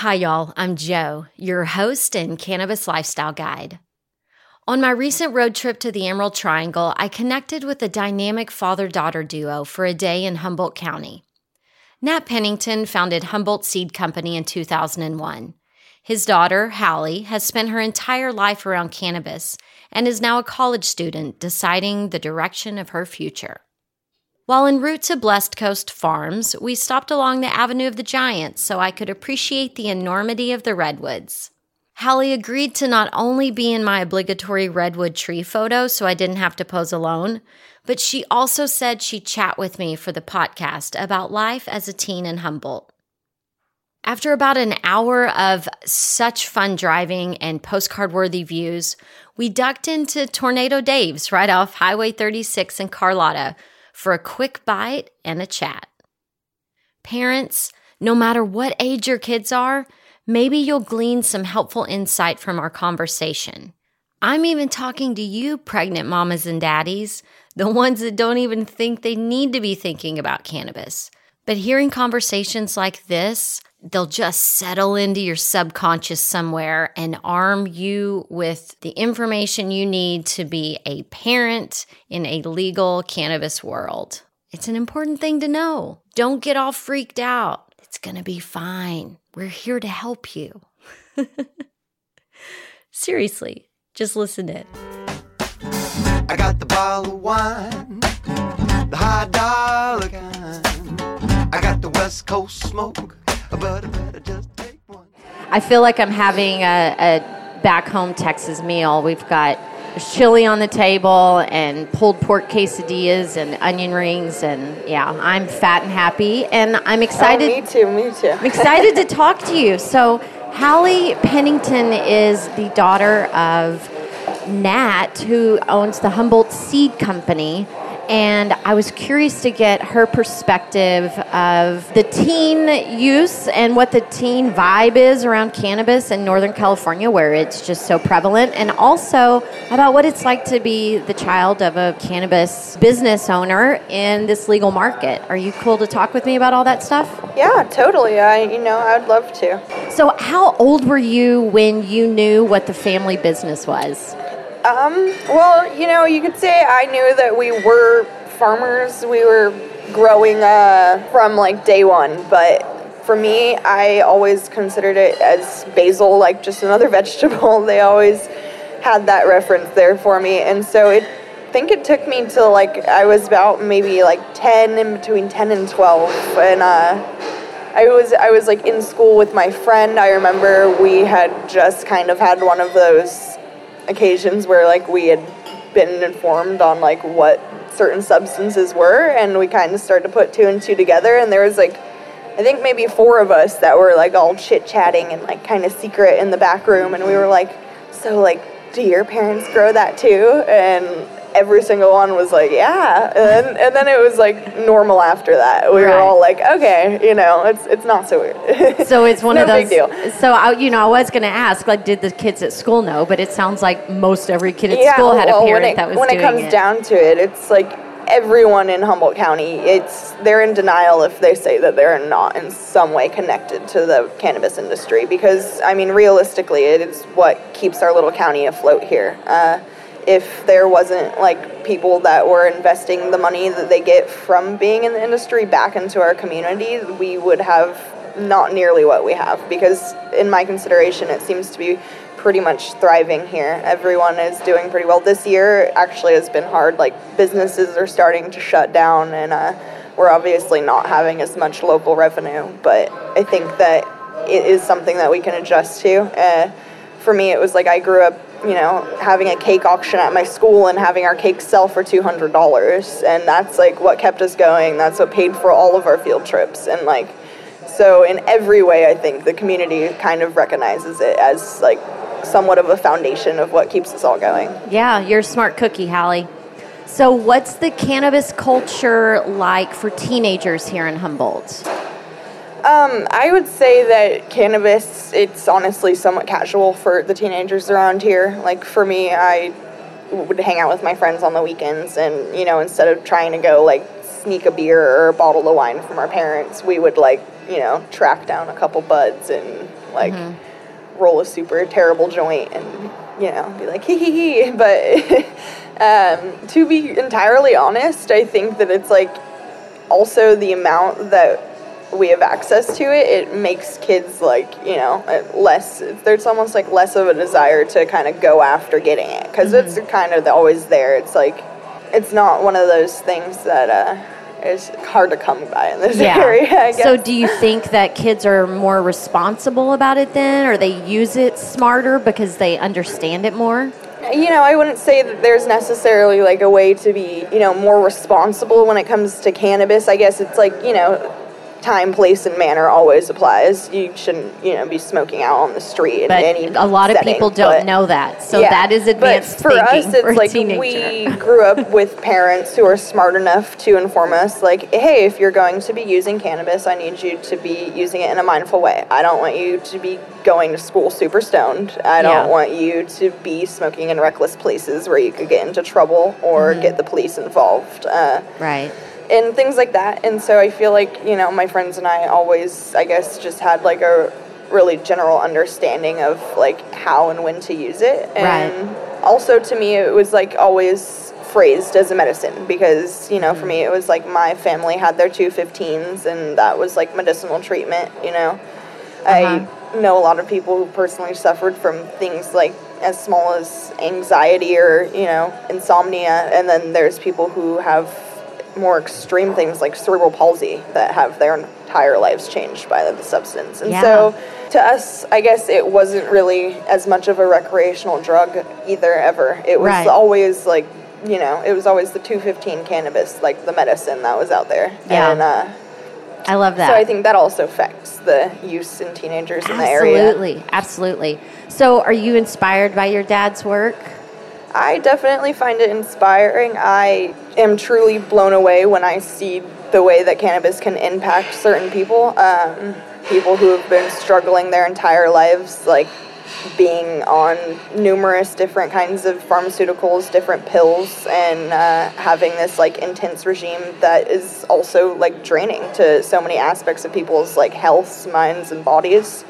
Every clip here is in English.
Hi, y'all. I'm Joe, your host and cannabis lifestyle guide. On my recent road trip to the Emerald Triangle, I connected with a dynamic father daughter duo for a day in Humboldt County. Nat Pennington founded Humboldt Seed Company in 2001. His daughter, Hallie, has spent her entire life around cannabis and is now a college student deciding the direction of her future. While en route to Blessed Coast Farms, we stopped along the Avenue of the Giants so I could appreciate the enormity of the redwoods. Hallie agreed to not only be in my obligatory redwood tree photo so I didn't have to pose alone, but she also said she'd chat with me for the podcast about life as a teen in Humboldt. After about an hour of such fun driving and postcard worthy views, we ducked into Tornado Dave's right off Highway 36 in Carlotta for a quick bite and a chat. Parents, no matter what age your kids are, maybe you'll glean some helpful insight from our conversation. I'm even talking to you, pregnant mamas and daddies, the ones that don't even think they need to be thinking about cannabis. But hearing conversations like this, they'll just settle into your subconscious somewhere and arm you with the information you need to be a parent in a legal cannabis world. It's an important thing to know. Don't get all freaked out. It's going to be fine. We're here to help you. Seriously, just listen in. I got the bottle of wine, the high dollar kind. I got the West Coast smoke, but I better just take one. I feel like I'm having a, a back home Texas meal. We've got chili on the table and pulled pork quesadillas and onion rings and yeah, I'm fat and happy and I'm excited. Oh, me too, me too. I'm excited to talk to you. So, Hallie Pennington is the daughter of Nat, who owns the Humboldt Seed Company. And I was curious to get her perspective of the teen use and what the teen vibe is around cannabis in Northern California, where it's just so prevalent, and also about what it's like to be the child of a cannabis business owner in this legal market. Are you cool to talk with me about all that stuff? Yeah, totally. I, you know, I'd love to. So, how old were you when you knew what the family business was? Um, well, you know, you could say I knew that we were farmers. We were growing uh, from like day one, but for me, I always considered it as basil, like just another vegetable. They always had that reference there for me, and so it. I think it took me till like I was about maybe like ten, in between ten and twelve, and uh, I was I was like in school with my friend. I remember we had just kind of had one of those occasions where like we had been informed on like what certain substances were and we kind of started to put two and two together and there was like I think maybe four of us that were like all chit chatting and like kind of secret in the back room and we were like so like do your parents grow that too and every single one was like, yeah, and then, and then it was like normal after that. We Right. were all like, okay, you know, it's it's not so weird. So it's one no of those. big deal. So I, you know, I was going to ask, like, did the kids at school know? But it sounds like most every kid at yeah, school had a parent it, that was when it comes down to it, it's like everyone in Humboldt County, it's they're in denial if they say that they're not in some way connected to the cannabis industry because I mean, realistically, it is what keeps our little county afloat here. Uh, if there wasn't like people that were investing the money that they get from being in the industry back into our community, we would have not nearly what we have because in my consideration it seems to be pretty much thriving here. Everyone is doing pretty well. This year actually has been hard. Like businesses are starting to shut down and uh, we're obviously not having as much local revenue but i think that it is something that we can adjust to. Uh, for me it was like i grew up you know having a cake auction at my school and having our cakes sell for $200 and that's like what kept us going. That's what paid for all of our field trips and like so in every way, I think the community kind of recognizes it as like somewhat of a foundation of what keeps us all going. Yeah, you're a smart cookie, Hallie. So, what's the cannabis culture like for teenagers here in Humboldt? Um, I would say that cannabis, it's honestly somewhat casual for the teenagers around here. Like for me, I would hang out with my friends on the weekends, and you know, instead of trying to go like sneak a beer or a bottle of wine from our parents, we would like you know track down a couple buds and like roll a super terrible joint and you know be like hee hee hee. But um, to be entirely honest, I think that it's like also the amount that we have access to it, it makes kids like you know uh, less. There's almost like less of a desire to kind of go after getting it because it's kind of always there. It's like it's not one of those things that uh, is hard to come by in this area. I guess. So, do you think that kids are more responsible about it then, or they use it smarter because they understand it more? you know, I wouldn't say that there's necessarily like a way to be, you know, more responsible when it comes to cannabis. I guess it's like, you know, time, place, and manner always applies. You shouldn't, you know, be smoking out on the street in But any a lot of people don't but- know that. So, Yeah, that is advanced but for thinking us, it's for like teenager. we grew up with parents who are smart enough to inform us, like, hey, if you're going to be using cannabis, I need you to be using it in a mindful way. I don't want you to be going to school super stoned. I don't Yeah. want you to be smoking in reckless places where you could get into trouble or Mm-hmm. get the police involved. Uh, right. And things like that. And so I feel like, you know, my friends and I always, I guess, just had like a really general understanding of like how and when to use it. And also to me, it was like always phrased as a medicine because, you know, for mm-hmm. me, it was like my family had their 215s and that was like medicinal treatment, you know. I uh-huh. know a lot of people who personally suffered from things like as small as anxiety or, you know, insomnia. And then there's people who have more extreme things like cerebral palsy that have their entire lives changed by the substance. And Yeah. so to us, I guess it wasn't really as much of a recreational drug either ever. It was Right. always like, you know, it was always the 215 cannabis, like the medicine that was out there. Yeah. And uh, I love that. so I think that also affects the use in teenagers in the area. Absolutely, absolutely. So, are you inspired by your dad's work? I definitely find it inspiring. I am truly blown away when I see the way that cannabis can impact certain people. Um, people who have been struggling their entire lives, like being on numerous different kinds of pharmaceuticals, different pills, and uh, having this like intense regime that is also like draining to so many aspects of people's like healths, minds, and bodies.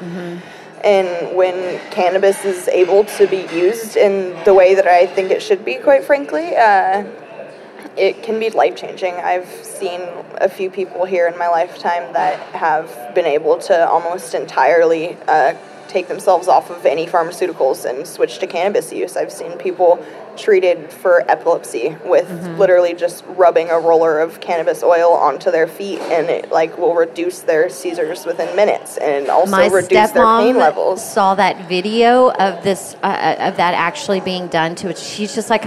And when cannabis is able to be used in the way that I think it should be, quite frankly, uh, it can be life changing. I've seen a few people here in my lifetime that have been able to almost entirely uh, take themselves off of any pharmaceuticals and switch to cannabis use. I've seen people treated for epilepsy with literally just rubbing a roller of cannabis oil onto their feet and it like will reduce their seizures within minutes and also My reduce their pain levels. saw that video of this uh, uh, of that actually being done to it. She's just like,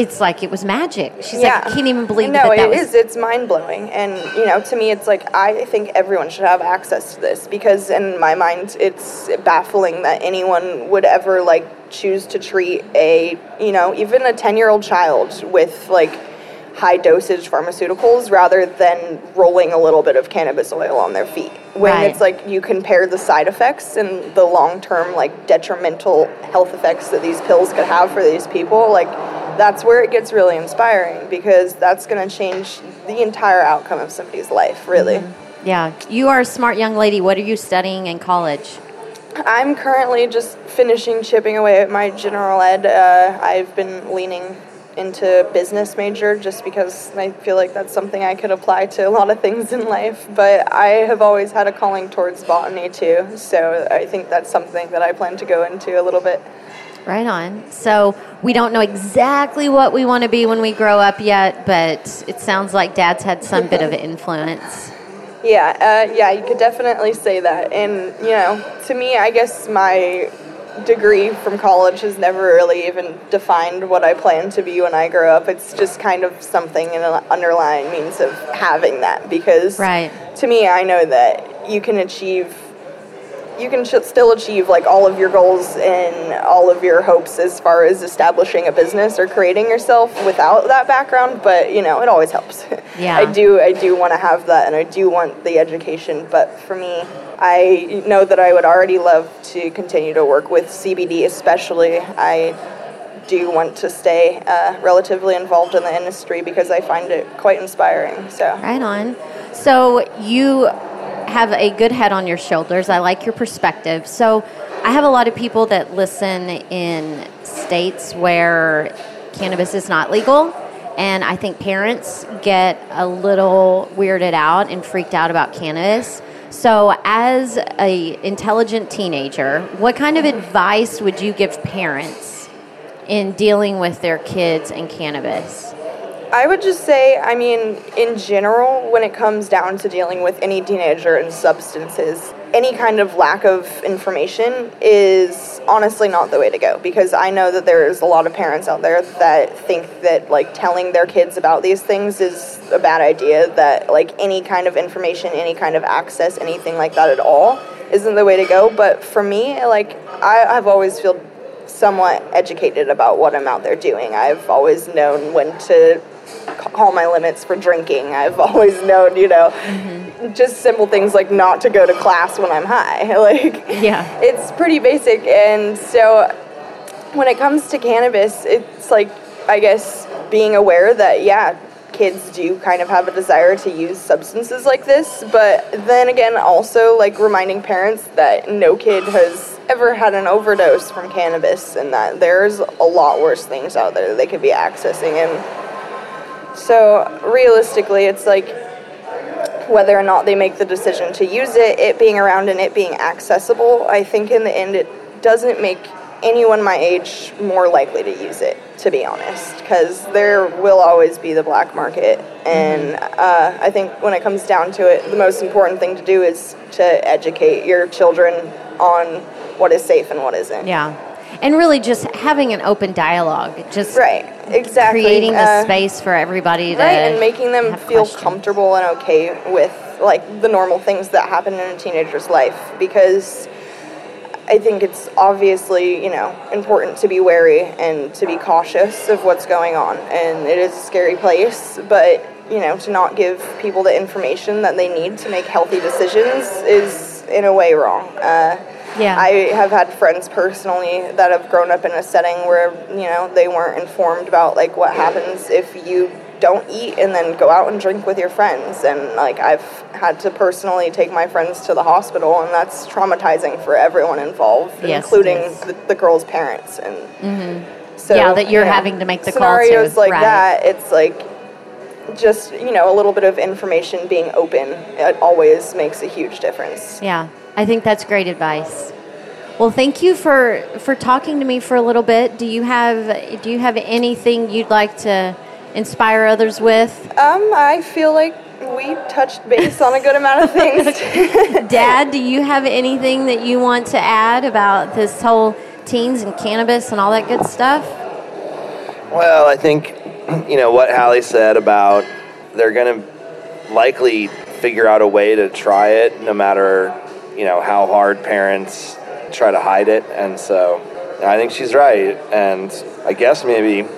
it's like it was magic. She's like, I can't even believe no, that that it was. is. It's mind blowing, and you know, to me, it's like I think everyone should have access to this because, in my mind, it's baffling that anyone would ever like choose to treat a you know even a ten year old child with like high dosage pharmaceuticals rather than rolling a little bit of cannabis oil on their feet when Right. it's like you compare the side effects and the long term like detrimental health effects that these pills could have for these people like that's where it gets really inspiring because that's going to change the entire outcome of somebody's life really. Yeah, you are a smart young lady. What are you studying in college? i'm currently just finishing chipping away at my general ed. Uh, i've been leaning into business major just because i feel like that's something i could apply to a lot of things in life but i have always had a calling towards botany too so i think that's something that i plan to go into a little bit Right on. So we don't know exactly what we want to be when we grow up yet, but it sounds like Dad's had some bit of influence. Yeah, uh, yeah, you could definitely say that. And, you know, to me, I guess my degree from college has never really even defined what I plan to be when I grow up. It's just kind of something, an underlying means of having that. Because Right. to me, I know that you can achieve. You can sh- still achieve like all of your goals and all of your hopes as far as establishing a business or creating yourself without that background. But you know, it always helps. Yeah. I do I do want to have that and I do want the education, but for me, I know that I would already love to continue to work with CBD especially. I do want to stay uh, relatively involved in the industry because I find it quite inspiring. So Right on. So you have a good head on your shoulders. I like your perspective. So I have a lot of people that listen in states where cannabis is not legal. And I think parents get a little weirded out and freaked out about cannabis. So, as a intelligent teenager, what kind of advice would you give parents in dealing with their kids and cannabis? I would just say, I mean, in general, when it comes down to dealing with any teenager and substances, any kind of lack of information is honestly not the way to go because I know that there's a lot of parents out there that think that like telling their kids about these things is a bad idea, that like any kind of information, any kind of access, anything like that at all isn't the way to go. But for me, like, I, I've always felt somewhat educated about what I'm out there doing. I've always known when to call my limits for drinking. I've always known, you know, mm-hmm. just simple things like not to go to class when I'm high. Like, Yeah. it's pretty basic. And so when it comes to cannabis, it's like, I guess, being aware that, yeah, kids do kind of have a desire to use substances like this, but then again, also like reminding parents that no kid has ever had an overdose from cannabis and that there's a lot worse things out there they could be accessing. And so realistically, it's like whether or not they make the decision to use it, it being around and it being accessible, I think in the end it doesn't make anyone my age more likely to use it, to be honest, because there will always be the black market. And uh, I think when it comes down to it, the most important thing to do is to educate your children on what is safe and what isn't. Yeah. And really just having an open dialogue, just Right, exactly. creating the Uh, space for everybody to right and making them feel questions. comfortable and okay with like the normal things that happen in a teenager's life because i think it's obviously you know important to be wary and to be cautious of what's going on and it is a scary place but you know to not give people the information that they need to make healthy decisions is in a way wrong uh, Yeah. I have had friends personally that have grown up in a setting where you know they weren't informed about like what happens if you don't eat and then go out and drink with your friends and like I've had to personally take my friends to the hospital and that's traumatizing for everyone involved Yes, including is. the, the girl's parents and mm-hmm. so Yeah, that you're you know, having to make the scenarios like right. that it's like just you know a little bit of information being open it always makes a huge difference Yeah. I think that's great advice. Well, thank you for for talking to me for a little bit. Do you have do you have anything you'd like to inspire others with? Um, I feel like we touched base on a good amount of things. Dad, do you have anything that you want to add about this whole teens and cannabis and all that good stuff? Well, I think you know what Hallie said about they're going to likely figure out a way to try it no matter you know how hard parents try to hide it. And so i think she's right. And i guess maybe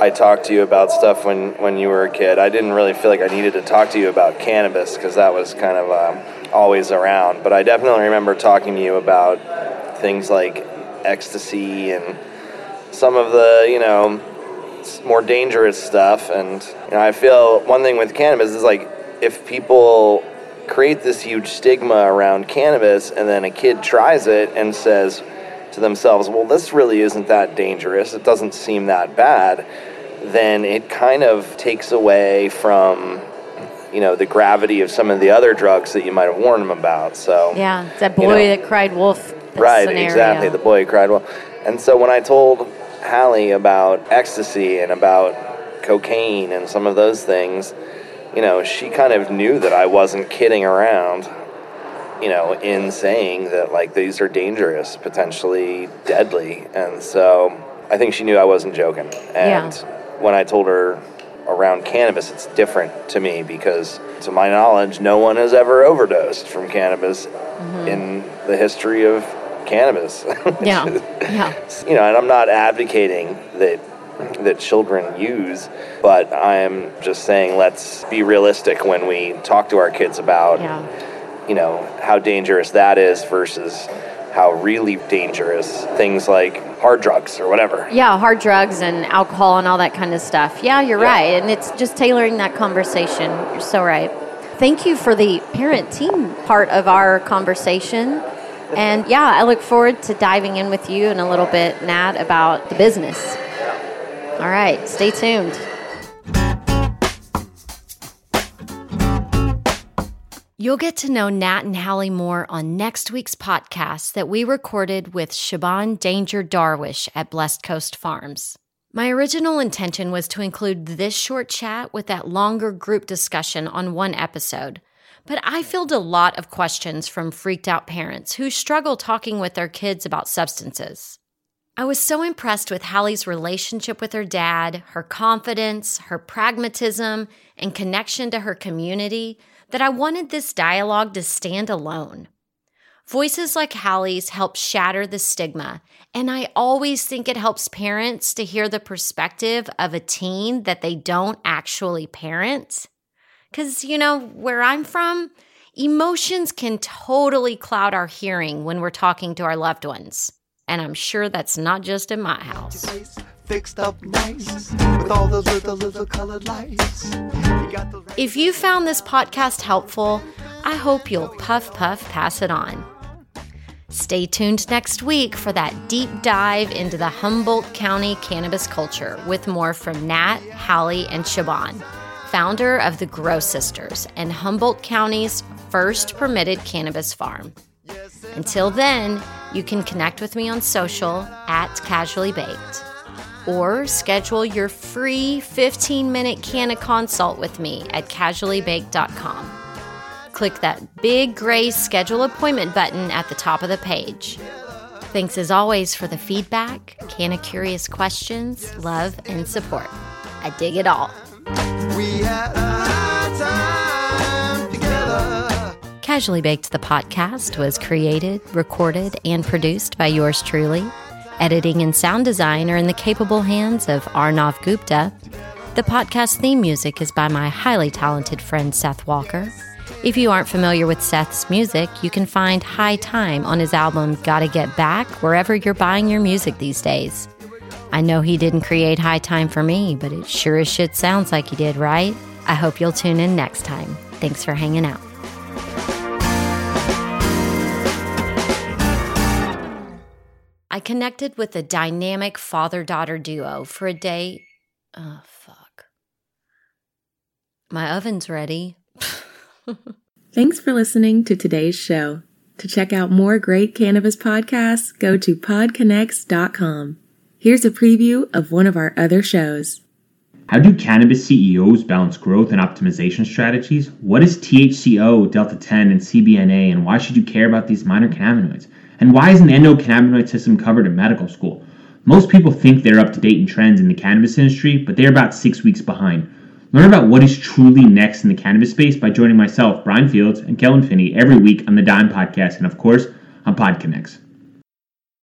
i talked to you about stuff when when you were a kid. I didn't really feel like i needed to talk to you about cannabis because that was kind of um, always around. But i definitely remember talking to you about things like ecstasy and some of the you know more dangerous stuff. And you know, i feel one thing with cannabis is like if people create this huge stigma around cannabis and then a kid tries it and says to themselves, well, this really isn't that dangerous, it doesn't seem that bad, then it kind of takes away from you know the gravity of some of the other drugs that you might have warned them about. So yeah, that boy you know, that cried wolf. Right, scenario. exactly. The boy who cried wolf. And so when I told Hallie about ecstasy and about cocaine and some of those things, you know, she kind of knew that I wasn't kidding around, you know, in saying that like these are dangerous, potentially deadly. And so I think she knew I wasn't joking. And Yeah. when I told her around cannabis, it's different to me because, to my knowledge, no one has ever overdosed from cannabis mm-hmm. in the history of cannabis. Yeah, yeah. you know, and I'm not advocating that that children use, but I am just saying let's be realistic when we talk to our kids about Yeah. you know how dangerous that is versus how really dangerous things like hard drugs or whatever. Yeah, hard drugs and alcohol and all that kind of stuff. Yeah, you're Yeah. right. And it's just tailoring that conversation. You're so right. Thank you for the parent team part of our conversation. And yeah, I look forward to diving in with you in a little bit, Nat, about the business. All right, stay tuned. You'll get to know Nat and Hallie more on next week's podcast that we recorded with Shaban Danger Darwish at Blessed Coast Farms. My original intention was to include this short chat with that longer group discussion on one episode, but I fielded a lot of questions from freaked out parents who struggle talking with their kids about substances. I was so impressed with Hallie's relationship with her dad, her confidence, her pragmatism, and connection to her community that I wanted this dialogue to stand alone. Voices like Hallie's help shatter the stigma, and I always think it helps parents to hear the perspective of a teen that they don't actually parent. Because, you know, where I'm from, emotions can totally cloud our hearing when we're talking to our loved ones. And I'm sure that's not just in my house. Place fixed up nice with all those little little colored lights. You got the If you found this podcast helpful, I hope you'll puff puff pass it on. Stay tuned next week for that deep dive into the Humboldt County cannabis culture with more from Nat, Hallie, and Shaban, founder of the Grow Sisters and Humboldt County's first permitted cannabis farm. Until then, you can connect with me on social at Casually Baked or schedule your free 15 minute canna consult with me at casuallybaked.com. Click that big gray schedule appointment button at the top of the page. Thanks as always for the feedback, canna curious questions, love, and support. I dig it all. Casually Baked, the podcast, was created, recorded, and produced by yours truly. Editing and sound design are in the capable hands of Arnav Gupta. The podcast theme music is by my highly talented friend Seth Walker. If you aren't familiar with Seth's music, you can find High Time on his album Gotta Get Back wherever you're buying your music these days. I know he didn't create High Time for me, but it sure as shit sounds like he did, right? I hope you'll tune in next time. Thanks for hanging out. I connected with a dynamic father daughter duo for a day. Oh, fuck. My oven's ready. Thanks for listening to today's show. To check out more great cannabis podcasts, go to podconnects.com. Here's a preview of one of our other shows. How do cannabis CEOs balance growth and optimization strategies? What is THCO, Delta 10, and CBNA, and why should you care about these minor cannabinoids? And why isn't the endocannabinoid system covered in medical school? Most people think they're up to date in trends in the cannabis industry, but they're about six weeks behind. Learn about what is truly next in the cannabis space by joining myself, Brian Fields, and Kellan Finney every week on the Dime Podcast, and of course, on PodConnects.